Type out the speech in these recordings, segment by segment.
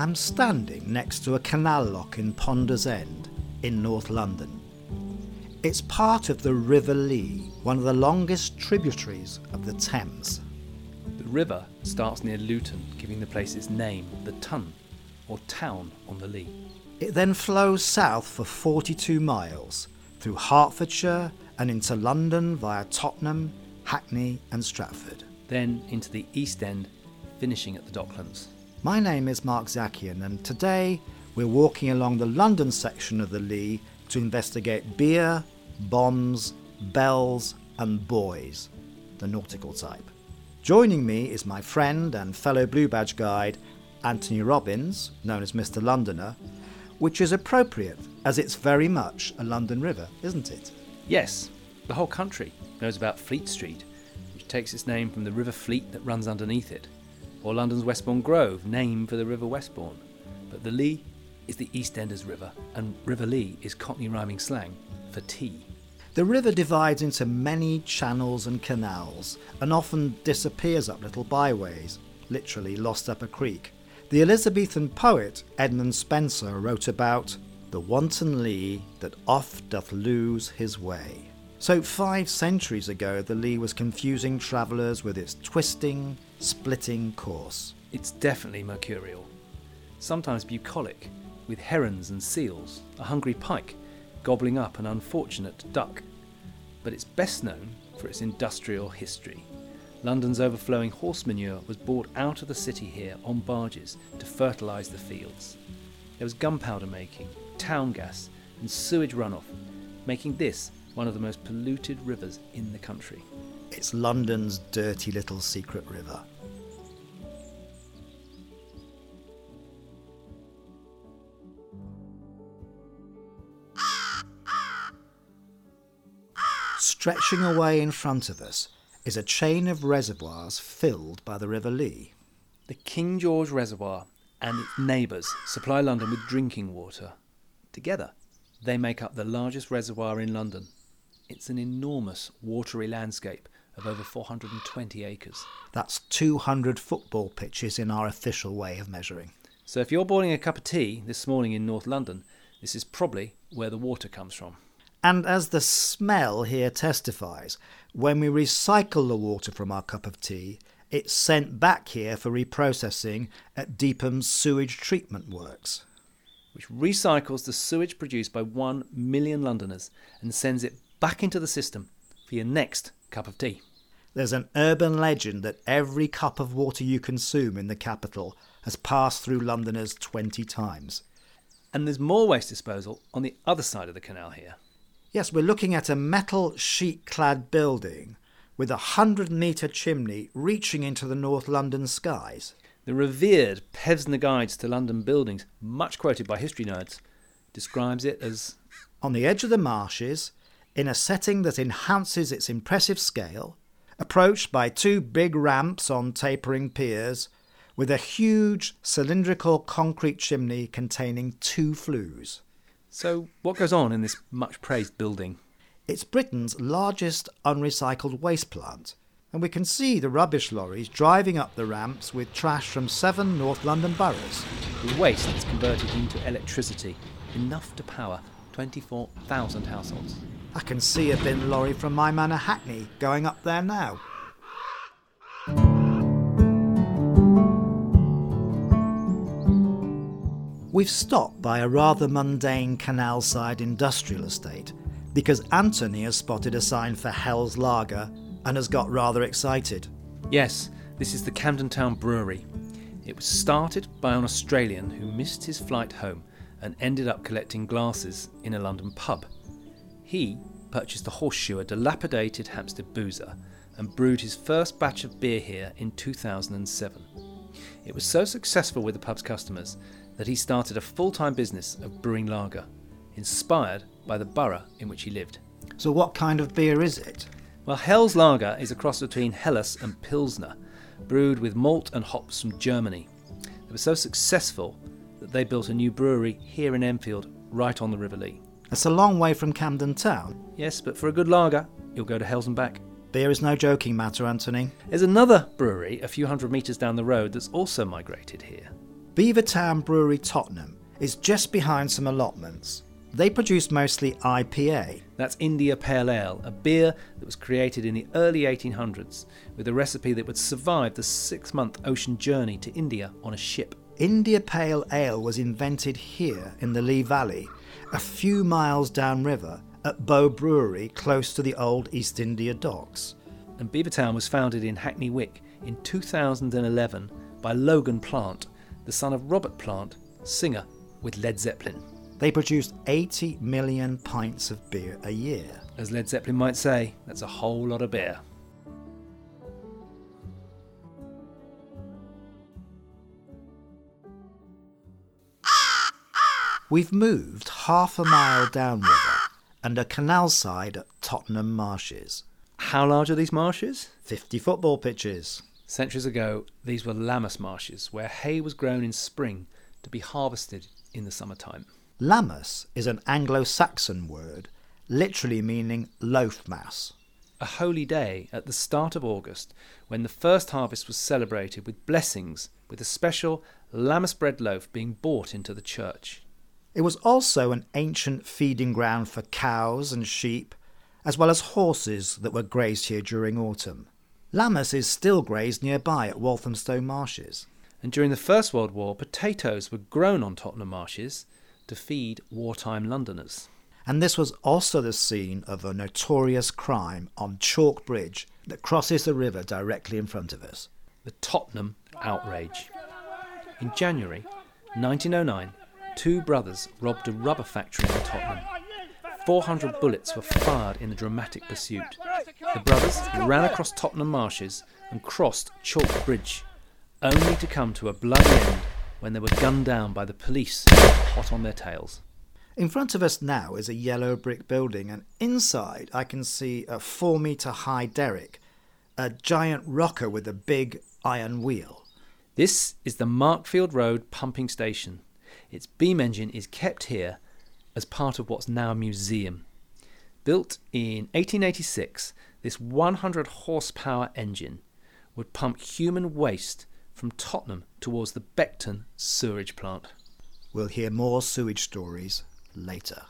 I'm standing next to a canal lock in Ponders End in North London. It's part of the River Lee, one of the longest tributaries of the Thames. The river starts near Luton, giving the place its name, the Tun, or town on the Lee. It then flows south for 42 miles through Hertfordshire and into London via Tottenham, Hackney, and Stratford. Then into the East End, finishing at the Docklands. My name is Mark Zakian, and today we're walking along the London section of the Lee to investigate beer, bombs, bells, and boys, the nautical type. Joining me is my friend and fellow Blue Badge guide, Anthony Robbins, known as Mr. Londoner, which is appropriate as it's very much a London river, isn't it? Yes, the whole country knows about Fleet Street, which takes its name from the River Fleet that runs underneath it or London's Westbourne Grove, named for the River Westbourne. But the Lee is the East Enders River, and River Lee is Cockney rhyming slang for tea. The river divides into many channels and canals and often disappears up little byways, literally lost up a creek. The Elizabethan poet Edmund Spenser wrote about the wanton Lee that oft doth lose his way. So, five centuries ago, the Lee was confusing travellers with its twisting, splitting course. It's definitely mercurial, sometimes bucolic, with herons and seals, a hungry pike gobbling up an unfortunate duck. But it's best known for its industrial history. London's overflowing horse manure was brought out of the city here on barges to fertilise the fields. There was gunpowder making, town gas, and sewage runoff, making this one of the most polluted rivers in the country. It's London's dirty little secret river. Stretching away in front of us is a chain of reservoirs filled by the River Lee. The King George Reservoir and its neighbours supply London with drinking water. Together, they make up the largest reservoir in London it's an enormous watery landscape of over 420 acres. That's 200 football pitches in our official way of measuring. So if you're boiling a cup of tea this morning in North London, this is probably where the water comes from. And as the smell here testifies, when we recycle the water from our cup of tea, it's sent back here for reprocessing at Deepham's sewage treatment works. Which recycles the sewage produced by one million Londoners and sends it back into the system for your next cup of tea. There's an urban legend that every cup of water you consume in the capital has passed through Londoners 20 times. And there's more waste disposal on the other side of the canal here. Yes, we're looking at a metal sheet clad building with a 100 metre chimney reaching into the North London skies. The revered Pevsner Guides to London Buildings, much quoted by history nerds, describes it as On the edge of the marshes, in a setting that enhances its impressive scale, approached by two big ramps on tapering piers, with a huge cylindrical concrete chimney containing two flues. So, what goes on in this much praised building? It's Britain's largest unrecycled waste plant, and we can see the rubbish lorries driving up the ramps with trash from seven North London boroughs. The waste is converted into electricity, enough to power 24,000 households. I can see a bin lorry from my manor Hackney going up there now. We've stopped by a rather mundane canal side industrial estate because Anthony has spotted a sign for Hell's Lager and has got rather excited. Yes, this is the Camden Town Brewery. It was started by an Australian who missed his flight home and ended up collecting glasses in a London pub. He purchased a horseshoe, a dilapidated Hampstead boozer, and brewed his first batch of beer here in 2007. It was so successful with the pub's customers that he started a full time business of brewing lager, inspired by the borough in which he lived. So, what kind of beer is it? Well, Hell's Lager is a cross between Helles and Pilsner, brewed with malt and hops from Germany. They were so successful that they built a new brewery here in Enfield, right on the River Lee. It's a long way from Camden Town. Yes, but for a good lager, you'll go to Hells and back. Beer is no joking matter, Anthony. There's another brewery a few hundred metres down the road that's also migrated here Beavertown Brewery Tottenham is just behind some allotments. They produce mostly IPA. That's India Pale Ale, a beer that was created in the early 1800s with a recipe that would survive the six month ocean journey to India on a ship. India Pale Ale was invented here in the Lee Valley, a few miles downriver at Bow Brewery close to the old East India docks. And Beavertown was founded in Hackney Wick in 2011 by Logan Plant, the son of Robert Plant, singer with Led Zeppelin. They produced 80 million pints of beer a year. As Led Zeppelin might say, that's a whole lot of beer. We've moved half a mile downriver and a canal side at Tottenham Marshes. How large are these marshes? 50 football pitches. Centuries ago, these were Lammas marshes, where hay was grown in spring to be harvested in the summertime. Lammas is an Anglo Saxon word, literally meaning loaf mass. A holy day at the start of August, when the first harvest was celebrated with blessings, with a special Lammas bread loaf being brought into the church. It was also an ancient feeding ground for cows and sheep, as well as horses that were grazed here during autumn. Lammas is still grazed nearby at Walthamstow Marshes. And during the First World War, potatoes were grown on Tottenham Marshes to feed wartime Londoners. And this was also the scene of a notorious crime on Chalk Bridge that crosses the river directly in front of us. The Tottenham Outrage. In January 1909, two brothers robbed a rubber factory in Tottenham. 400 bullets were fired in the dramatic pursuit. The brothers ran across Tottenham marshes and crossed Chalk Bridge, only to come to a bloody end when they were gunned down by the police, hot on their tails. In front of us now is a yellow brick building, and inside I can see a four metre high derrick, a giant rocker with a big iron wheel. This is the Markfield Road pumping station. Its beam engine is kept here as part of what's now a museum. Built in 1886, this 100 horsepower engine would pump human waste from Tottenham towards the Beckton sewage plant. We'll hear more sewage stories later.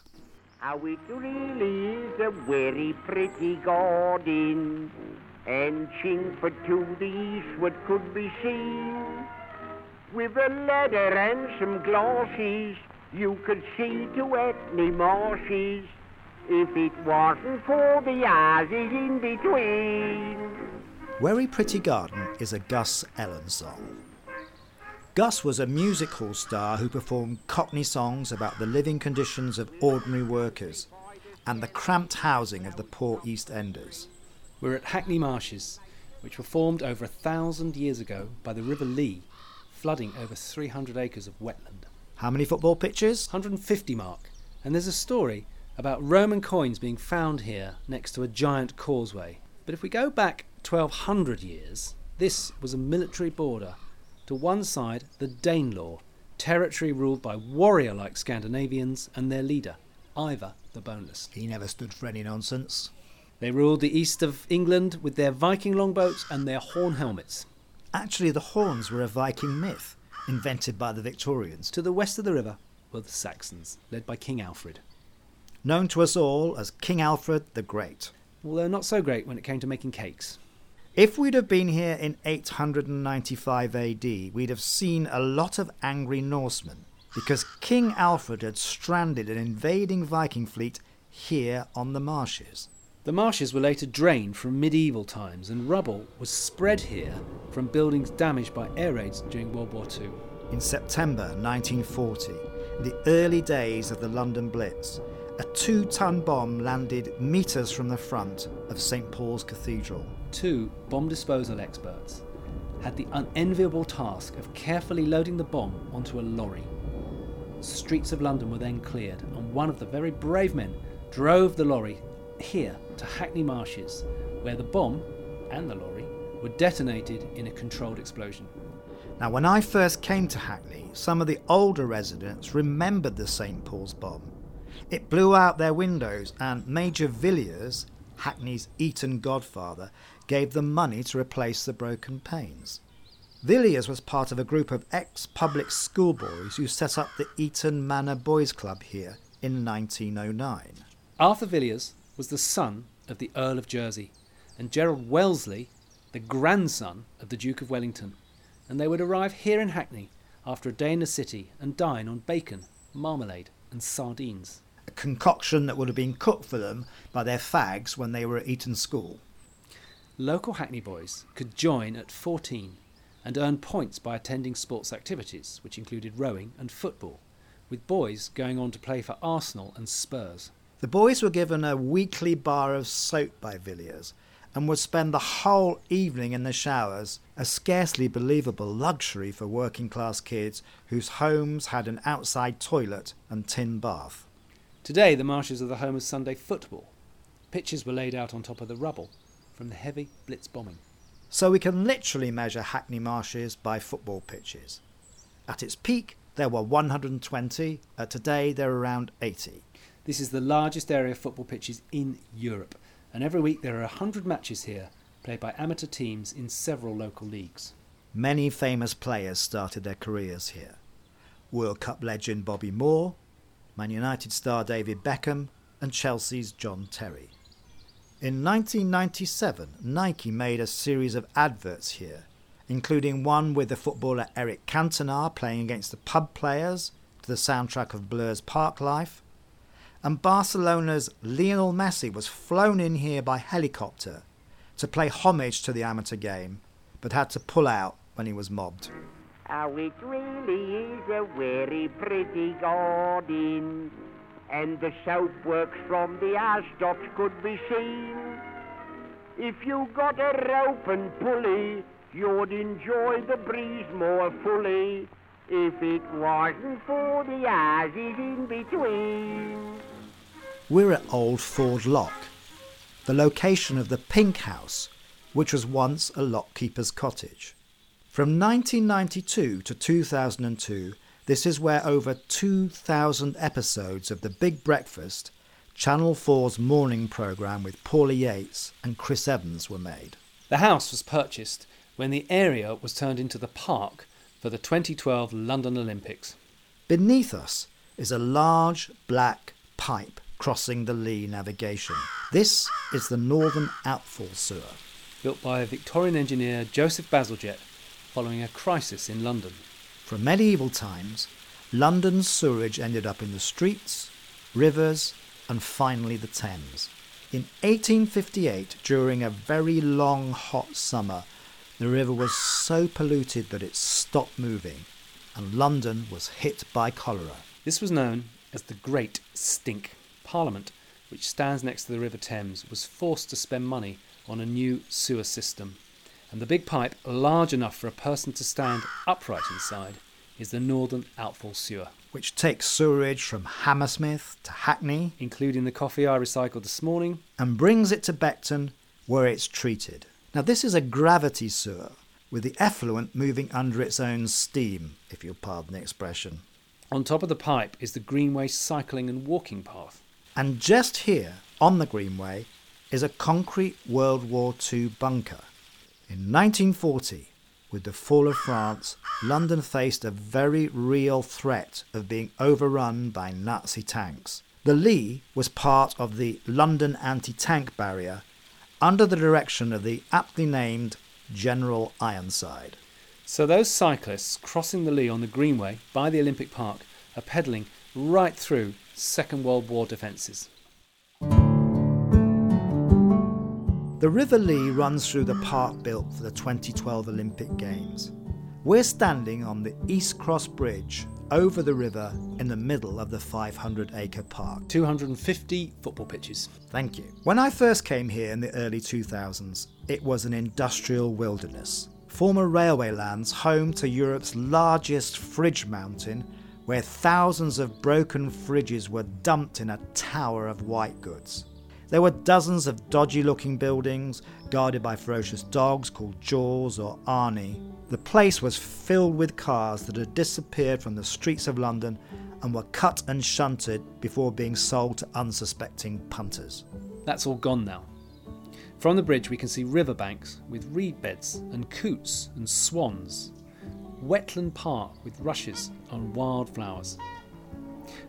How it really is a very pretty garden, and Chingford to the eastward could be seen. With a ladder and some glasses, you could see to Hackney marshes, if it wasn't for the houses in between. Very Pretty Garden is a Gus Elen song. Gus was a music hall star who performed Cockney songs about the living conditions of ordinary workers and the cramped housing of the poor East Enders. We're at Hackney Marshes, which were formed over a thousand years ago by the River Lee, flooding over 300 acres of wetland. How many football pitches? 150 mark. And there's a story about Roman coins being found here next to a giant causeway. But if we go back 1200 years, this was a military border. To one side, the Danelaw, territory ruled by warrior like Scandinavians and their leader, Ivar the Boneless. He never stood for any nonsense. They ruled the east of England with their Viking longboats and their horn helmets. Actually, the horns were a Viking myth invented by the Victorians. To the west of the river were the Saxons, led by King Alfred. Known to us all as King Alfred the Great. Although not so great when it came to making cakes. If we'd have been here in 895 AD, we'd have seen a lot of angry Norsemen because King Alfred had stranded an invading Viking fleet here on the marshes. The marshes were later drained from medieval times, and rubble was spread here from buildings damaged by air raids during World War II. In September 1940, in the early days of the London Blitz, a two ton bomb landed metres from the front of St Paul's Cathedral. Two bomb disposal experts had the unenviable task of carefully loading the bomb onto a lorry. Streets of London were then cleared, and one of the very brave men drove the lorry here to Hackney Marshes, where the bomb and the lorry were detonated in a controlled explosion. Now, when I first came to Hackney, some of the older residents remembered the St Paul's bomb. It blew out their windows, and Major Villiers, Hackney's Eton godfather, gave them money to replace the broken panes. Villiers was part of a group of ex public schoolboys who set up the Eton Manor Boys Club here in 1909. Arthur Villiers was the son of the Earl of Jersey, and Gerald Wellesley, the grandson of the Duke of Wellington, and they would arrive here in Hackney after a day in the city and dine on bacon, marmalade, and sardines. A concoction that would have been cooked for them by their fags when they were at Eton School. Local Hackney boys could join at 14 and earn points by attending sports activities, which included rowing and football, with boys going on to play for Arsenal and Spurs. The boys were given a weekly bar of soap by Villiers and would spend the whole evening in the showers, a scarcely believable luxury for working class kids whose homes had an outside toilet and tin bath. Today, the marshes are the home of Sunday football. Pitches were laid out on top of the rubble from the heavy Blitz bombing. So we can literally measure Hackney marshes by football pitches. At its peak, there were 120, uh, today there are around 80. This is the largest area of football pitches in Europe, and every week there are 100 matches here, played by amateur teams in several local leagues. Many famous players started their careers here. World Cup legend Bobby Moore, Man United star David Beckham, and Chelsea's John Terry. In 1997, Nike made a series of adverts here, including one with the footballer Eric Cantona playing against the pub players to the soundtrack of Blur's Park Life, and Barcelona's Lionel Messi was flown in here by helicopter to play homage to the amateur game, but had to pull out when he was mobbed. How it really is a very pretty garden, and the soapworks from the housetops could be seen. If you got a rope and pulley, you'd enjoy the breeze more fully. If it wasn't for the houses in between. We're at Old Ford Lock, the location of the Pink House, which was once a lockkeeper's cottage. From 1992 to 2002, this is where over 2,000 episodes of The Big Breakfast, Channel 4's morning programme with Paula Yates and Chris Evans, were made. The house was purchased when the area was turned into the park for the 2012 London Olympics. Beneath us is a large black pipe crossing the Lee navigation. This is the Northern Outfall Sewer. built by Victorian engineer Joseph Bazalgette following a crisis in London. From medieval times, London's sewerage ended up in the streets, rivers, and finally the Thames. In 1858, during a very long hot summer, the river was so polluted that it stopped moving, and London was hit by cholera. This was known as the Great Stink. Parliament, which stands next to the River Thames, was forced to spend money on a new sewer system. And the big pipe, large enough for a person to stand upright inside, is the Northern Outfall Sewer, which takes sewerage from Hammersmith to Hackney including the coffee I recycled this morning. and brings it to Beckton where it's treated. Now, this is a gravity sewer with the effluent moving under its own steam, if you'll pardon the expression. On top of the pipe is the Greenway cycling and walking path. And just here on the Greenway is a concrete World War II bunker. In 1940, with the fall of France, London faced a very real threat of being overrun by Nazi tanks. The Lee was part of the London anti tank barrier under the direction of the aptly named General Ironside. So those cyclists crossing the Lee on the Greenway by the Olympic Park are pedalling right through Second World War defences. The River Lee runs through the park built for the 2012 Olympic Games. We're standing on the East Cross Bridge over the river in the middle of the 500 acre park. 250 football pitches. Thank you. When I first came here in the early 2000s, it was an industrial wilderness. Former railway lands home to Europe's largest fridge mountain, where thousands of broken fridges were dumped in a tower of white goods. There were dozens of dodgy looking buildings guarded by ferocious dogs called Jaws or Arnie. The place was filled with cars that had disappeared from the streets of London and were cut and shunted before being sold to unsuspecting punters. That's all gone now. From the bridge, we can see riverbanks with reed beds and coots and swans, wetland park with rushes and wildflowers.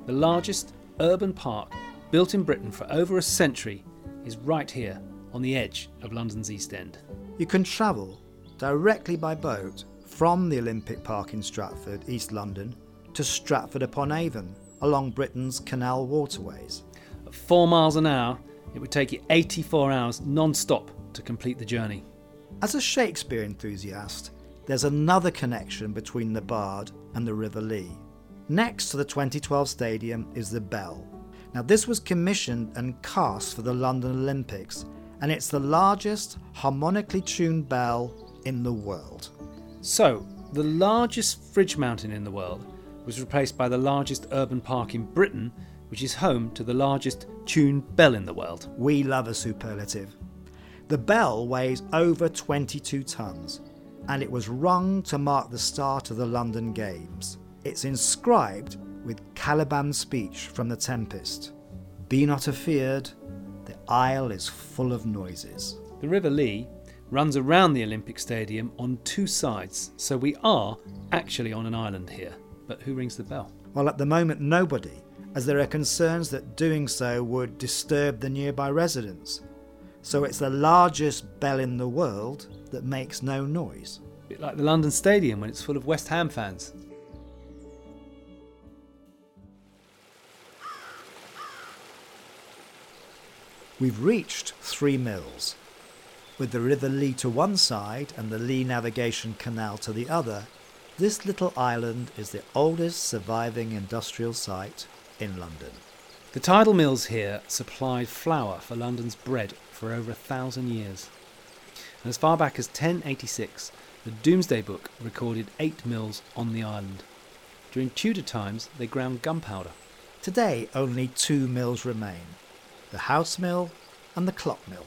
The largest urban park built in Britain for over a century is right here on the edge of London's East End. You can travel directly by boat from the Olympic Park in Stratford, East London, to Stratford upon Avon along Britain's canal waterways. At four miles an hour, it would take you 84 hours non stop to complete the journey. As a Shakespeare enthusiast, there's another connection between the Bard and the River Lee. Next to the 2012 stadium is the Bell. Now, this was commissioned and cast for the London Olympics, and it's the largest harmonically tuned bell in the world. So, the largest fridge mountain in the world was replaced by the largest urban park in Britain, which is home to the largest tuned bell in the world. We love a superlative. The bell weighs over 22 tons, and it was rung to mark the start of the London Games. It's inscribed with Caliban's speech from The Tempest Be not afeard, the isle is full of noises. The River Lee runs around the Olympic Stadium on two sides, so we are actually on an island here. But who rings the bell? Well, at the moment, nobody, as there are concerns that doing so would disturb the nearby residents. So it's the largest bell in the world that makes no noise. A bit like the London Stadium when it's full of West Ham fans. We've reached Three Mills. With the River Lee to one side and the Lee Navigation Canal to the other, this little island is the oldest surviving industrial site in London. The tidal mills here supplied flour for London's bread for over a thousand years. And as far back as 1086, the Domesday Book recorded eight mills on the island. During Tudor times, they ground gunpowder. Today, only two mills remain the house mill and the clock mill.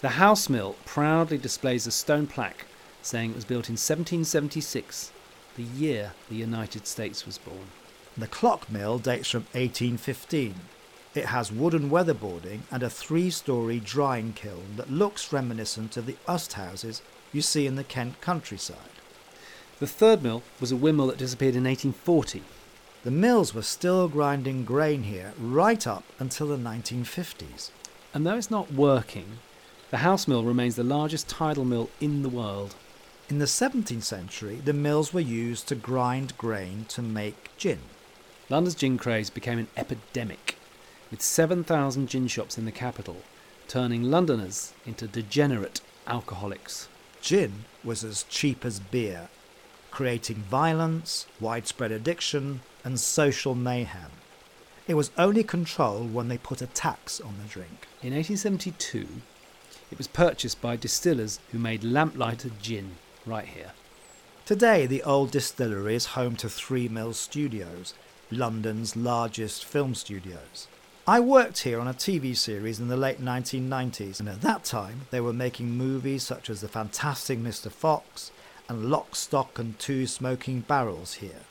The house mill proudly displays a stone plaque saying it was built in 1776, the year the United States was born. The clock mill dates from 1815. It has wooden weatherboarding and a three story drying kiln that looks reminiscent of the oast houses you see in the Kent countryside. The third mill was a windmill that disappeared in 1840. The mills were still grinding grain here right up until the 1950s. And though it's not working, the house mill remains the largest tidal mill in the world. In the 17th century, the mills were used to grind grain to make gin. London's gin craze became an epidemic, with 7,000 gin shops in the capital, turning Londoners into degenerate alcoholics. Gin was as cheap as beer, creating violence, widespread addiction, and social mayhem. It was only controlled when they put a tax on the drink. In 1872, it was purchased by distillers who made lamplighter gin right here. Today, the old distillery is home to Three Mills Studios, London's largest film studios. I worked here on a TV series in the late 1990s, and at that time they were making movies such as The Fantastic Mr. Fox and Lock, Stock and Two Smoking Barrels here.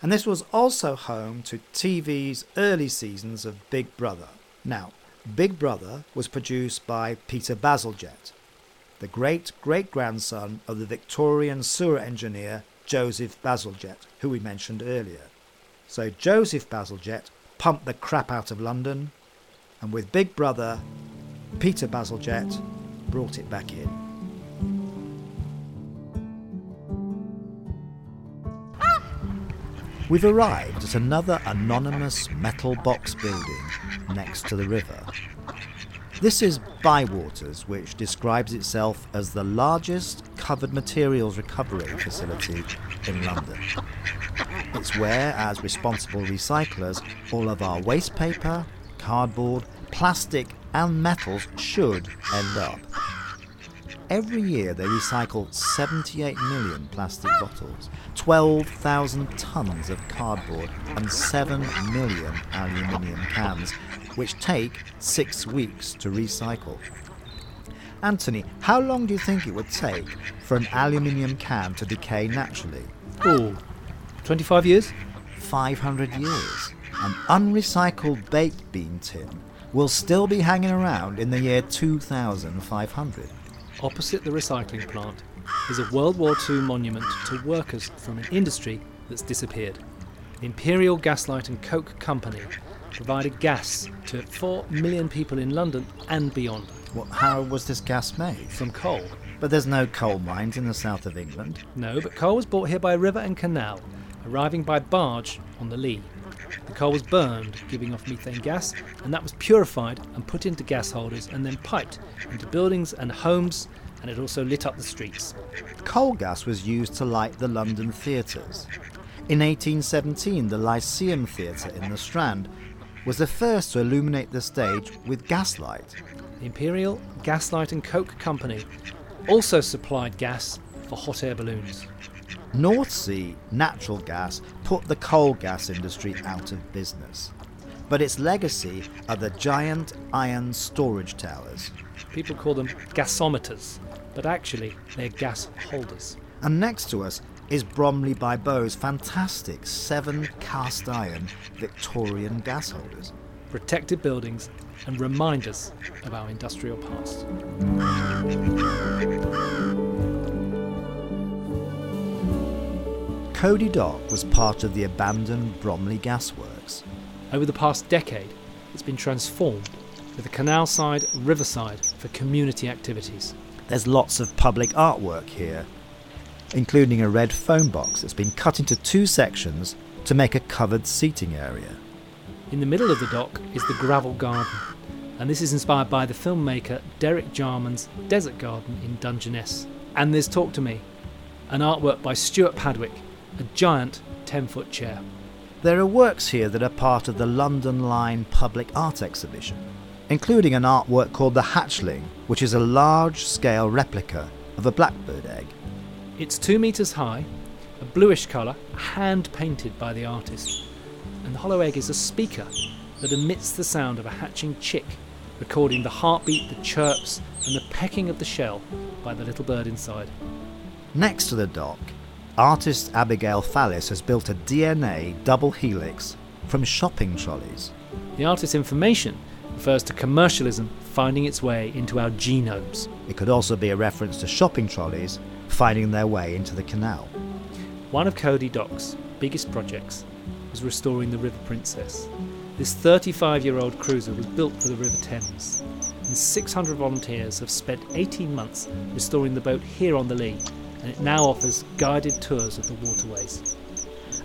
And this was also home to TV's early seasons of Big Brother. Now, Big Brother was produced by Peter Bazalgette, the great great grandson of the Victorian sewer engineer Joseph Bazalgette, who we mentioned earlier. So Joseph Bazalgette pumped the crap out of London, and with Big Brother, Peter Bazalgette brought it back in. We've arrived at another anonymous metal box building next to the river. This is Bywaters, which describes itself as the largest covered materials recovery facility in London. It's where, as responsible recyclers, all of our waste paper, cardboard, plastic, and metals should end up. Every year they recycle 78 million plastic bottles, 12,000 tonnes of cardboard, and 7 million aluminium cans, which take six weeks to recycle. Anthony, how long do you think it would take for an aluminium can to decay naturally? Oh, 25 years? 500 years. An unrecycled baked bean tin will still be hanging around in the year 2500. Opposite the recycling plant is a World War II monument to workers from an industry that's disappeared. The Imperial Gaslight and Coke Company provided gas to 4 million people in London and beyond What, how was this gas made? from coal. But there's no coal mines in the south of England. No, but coal was brought here by river and canal, arriving by barge on the Lee. The coal was burned, giving off methane gas, and that was purified and put into gas holders and then piped into buildings and homes, and it also lit up the streets. Coal gas was used to light the London theatres. In 1817, the Lyceum Theatre in the Strand was the first to illuminate the stage with gaslight. The Imperial Gaslight and Coke Company also supplied gas for hot air balloons. North Sea natural gas put the coal gas industry out of business. But its legacy are the giant iron storage towers. People call them gasometers, but actually they're gas holders. And next to us is Bromley by Bow's fantastic seven cast iron Victorian gas holders. protected buildings, and reminders of our industrial past. Cody Dock was part of the abandoned Bromley Gasworks. Over the past decade, it's been transformed with a canal side, riverside for community activities. There's lots of public artwork here, including a red phone box that's been cut into two sections to make a covered seating area. In the middle of the dock is the gravel garden, and this is inspired by the filmmaker Derek Jarman's Desert Garden in Dungeness. And there's Talk to Me, an artwork by Stuart Padwick, a giant 10 foot chair. There are works here that are part of the London Line Public Art Exhibition, including an artwork called The Hatchling, which is a large scale replica of a blackbird egg. It's two metres high, a bluish colour, hand painted by the artist, and the hollow egg is a speaker that emits the sound of a hatching chick, recording the heartbeat, the chirps, and the pecking of the shell by the little bird inside. Next to the dock, artist Abigail Fallis has built a DNA double helix from shopping trolleys. The artist's information refers to commercialism finding its way into our genomes. It could also be a reference to shopping trolleys finding their way into the canal. One of Cody Dock's biggest projects was restoring the River Princess. This 35 year old cruiser was built for the River Thames, and 600 volunteers have spent 18 months restoring the boat here on the Lee, and it now offers guided tours of the waterways.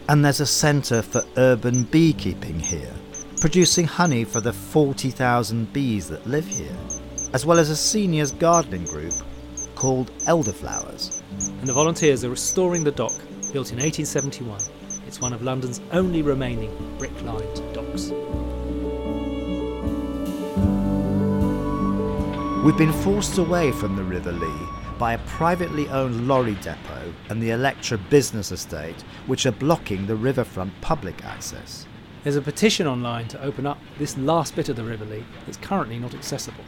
And there's a centre for urban beekeeping here, producing honey for the 40,000 bees that live here, as well as a seniors gardening group called Elderflowers. And the volunteers are restoring the dock, built in 1871. It's one of London's only remaining brick lined docks. We've been forced away from the River Lee by a privately owned lorry depot and the Electra business estate, which are blocking the riverfront public access. There's a petition online to open up this last bit of the River Lee that's currently not accessible.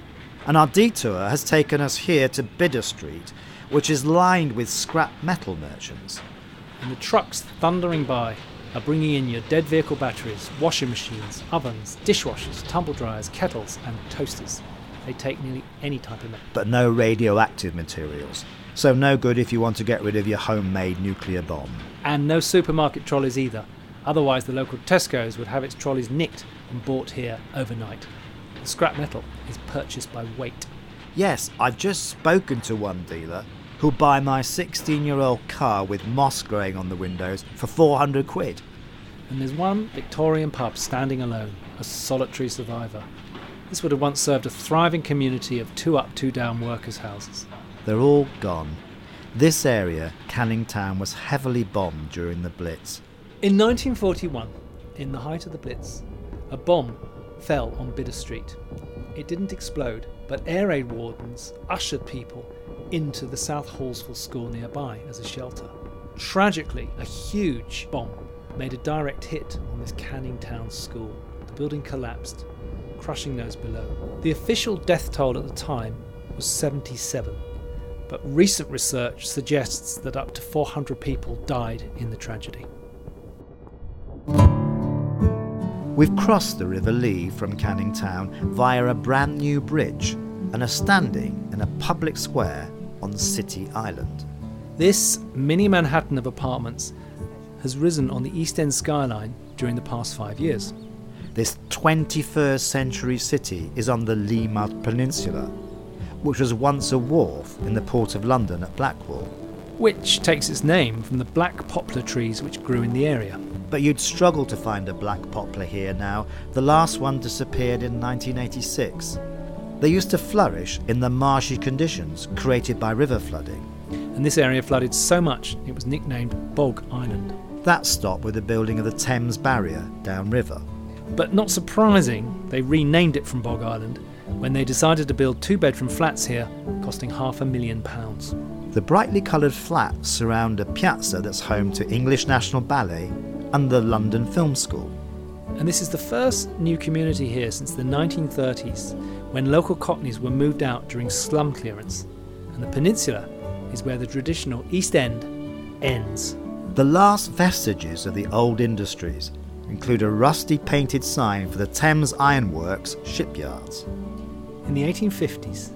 And our detour has taken us here to Bidder Street, which is lined with scrap metal merchants. and the trucks thundering by are bringing in your dead vehicle batteries, washing machines, ovens, dishwashers, tumble dryers, kettles, and toasters. They take nearly any type of metal. but no radioactive materials. So, no good if you want to get rid of your homemade nuclear bomb. And no supermarket trolleys either. Otherwise, the local Tesco's would have its trolleys nicked and bought here overnight. The scrap metal is purchased by weight. Yes, I've just spoken to one dealer who'll buy my 16 year old car with moss growing on the windows for 400 quid. And there's one Victorian pub standing alone, a solitary survivor. This would have once served a thriving community of two up, two down workers' houses. They're all gone. This area, Canning Town, was heavily bombed during the Blitz. In 1941, in the height of the Blitz, a bomb fell on Bidder Street. It didn't explode, but air raid wardens ushered people into the South Hallsville School nearby as a shelter. Tragically, a huge bomb made a direct hit on this Canning Town school. The building collapsed, crushing those below. The official death toll at the time was 77, but recent research suggests that up to 400 people died in the tragedy. We've crossed the River Lee from Canning Town via a brand new bridge and are standing in a public square on City Island. This mini Manhattan of apartments has risen on the East End skyline during the past five years. This 21st century city is on the Leamouth Peninsula, which was once a wharf in the port of London at Blackwall. Which takes its name from the black poplar trees which grew in the area. But you'd struggle to find a black poplar here now. The last one disappeared in 1986. They used to flourish in the marshy conditions created by river flooding. And this area flooded so much it was nicknamed Bog Island. That stopped with the building of the Thames Barrier downriver. But not surprising, they renamed it from Bog Island when they decided to build two bedroom flats here, costing half a million pounds. The brightly coloured flats surround a piazza that's home to English National Ballet and the London Film School. And this is the first new community here since the 1930s, when local Cockneys were moved out during slum clearance. And the peninsula is where the traditional East End ends. The last vestiges of the old industries include a rusty painted sign for the Thames Ironworks shipyards. In the 1850s,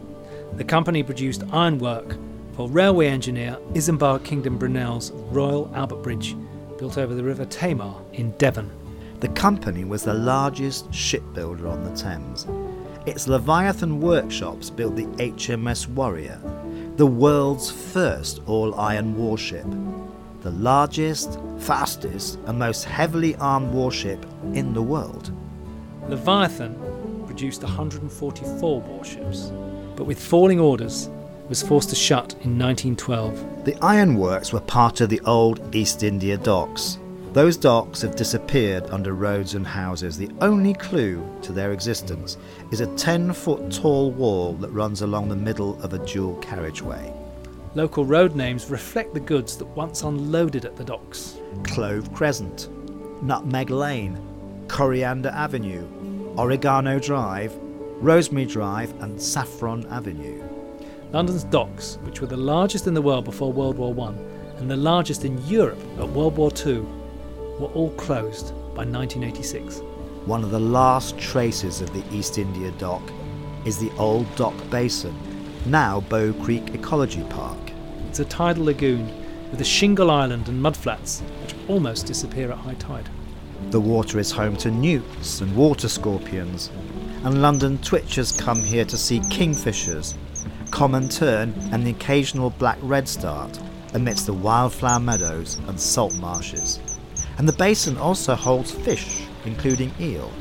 the company produced ironwork for railway engineer Isambard Kingdom Brunel's Royal Albert Bridge, built over the River Tamar in Devon. The company was the largest shipbuilder on the Thames. Its Leviathan workshops built the HMS Warrior, the world's first all iron warship, the largest, fastest, and most heavily armed warship in the world. Leviathan produced 144 warships, but with falling orders, was forced to shut in 1912. The ironworks were part of the old East India docks. Those docks have disappeared under roads and houses. The only clue to their existence is a 10 foot tall wall that runs along the middle of a dual carriageway. Local road names reflect the goods that once unloaded at the docks. Clove Crescent, Nutmeg Lane, Coriander Avenue, Oregano Drive, Rosemary Drive, and Saffron Avenue. London's docks, which were the largest in the world before World War I and the largest in Europe at World War II, were all closed by 1986. One of the last traces of the East India Dock is the old dock basin, now Bow Creek Ecology Park. It's a tidal lagoon with a shingle island and mudflats which almost disappear at high tide. The water is home to newts and water scorpions, and London twitchers come here to see kingfishers, common tern, and the occasional black redstart amidst the wildflower meadows and salt marshes. And the basin also holds fish, including eel.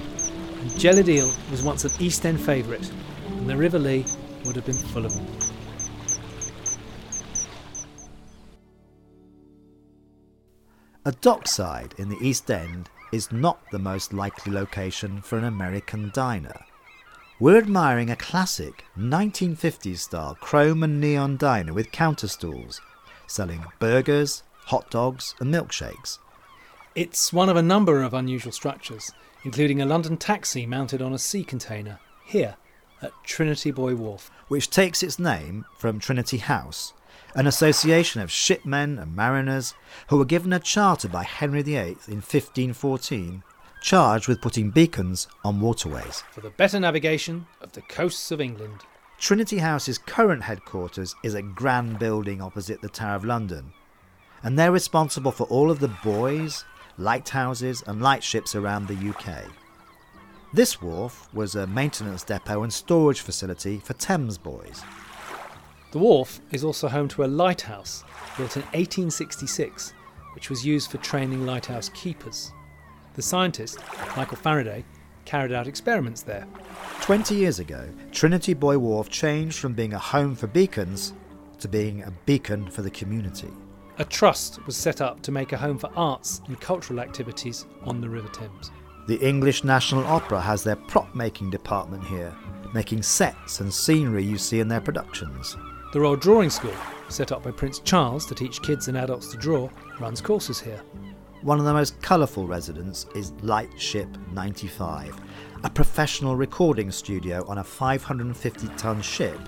And jellied eel was once an East End favourite, and the River Lee would have been full of them. A dockside in the East End is not the most likely location for an American diner. We're admiring a classic 1950s style chrome and neon diner with counter stools, selling burgers, hot dogs, and milkshakes. It's one of a number of unusual structures, including a London taxi mounted on a sea container, here at Trinity Buoy Wharf. which takes its name from Trinity House, an association of shipmen and mariners who were given a charter by Henry VIII in 1514, charged with putting beacons on waterways. For the better navigation of the coasts of England. Trinity House's current headquarters is a grand building opposite the Tower of London, and they're responsible for all of the buoys, lighthouses, and lightships around the UK. This wharf was a maintenance depot and storage facility for Thames buoys. The wharf is also home to a lighthouse built in 1866, which was used for training lighthouse keepers. The scientist, Michael Faraday, carried out experiments there. 20 years ago, Trinity Buoy Wharf changed from being a home for beacons to being a beacon for the community. A trust was set up to make a home for arts and cultural activities on the River Thames. The English National Opera has their prop making department here, making sets and scenery you see in their productions. The Royal Drawing School, set up by Prince Charles to teach kids and adults to draw, runs courses here. One of the most colourful residents is Lightship 95, a professional recording studio on a 550 ton ship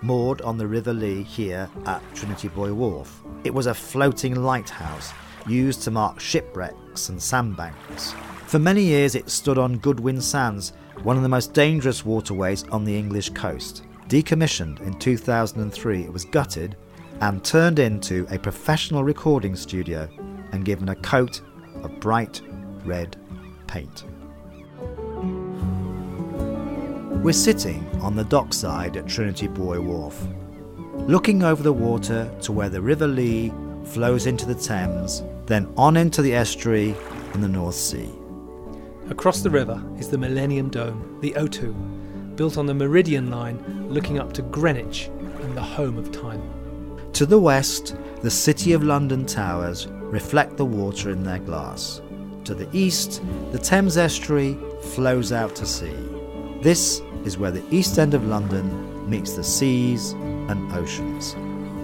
moored on the River Lee here at Trinity Buoy Wharf. It was a floating lighthouse used to mark shipwrecks and sandbanks. For many years, it stood on Goodwin Sands, one of the most dangerous waterways on the English coast. Decommissioned in 2003, it was gutted and turned into a professional recording studio and given a coat of bright red paint. We're sitting on the dockside at Trinity Buoy Wharf, looking over the water to where the River Lee flows into the Thames, then on into the estuary in the North Sea. Across the river is the Millennium Dome, the O2, built on the Meridian line looking up to Greenwich and the home of time. To the west, the City of London towers reflect the water in their glass. To the east, the Thames estuary flows out to sea. This is where the east end of London meets the seas and oceans.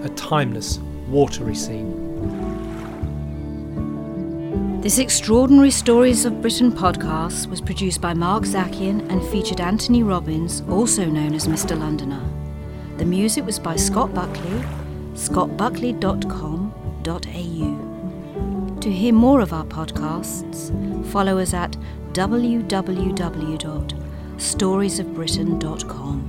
A timeless, watery scene. This Extraordinary Stories of Britain podcast was produced by Mark Zakian and featured Anthony Robbins, also known as Mr. Londoner. The music was by Scott Buckley, scottbuckley.com.au. To hear more of our podcasts, follow us at www.storiesofbritain.com.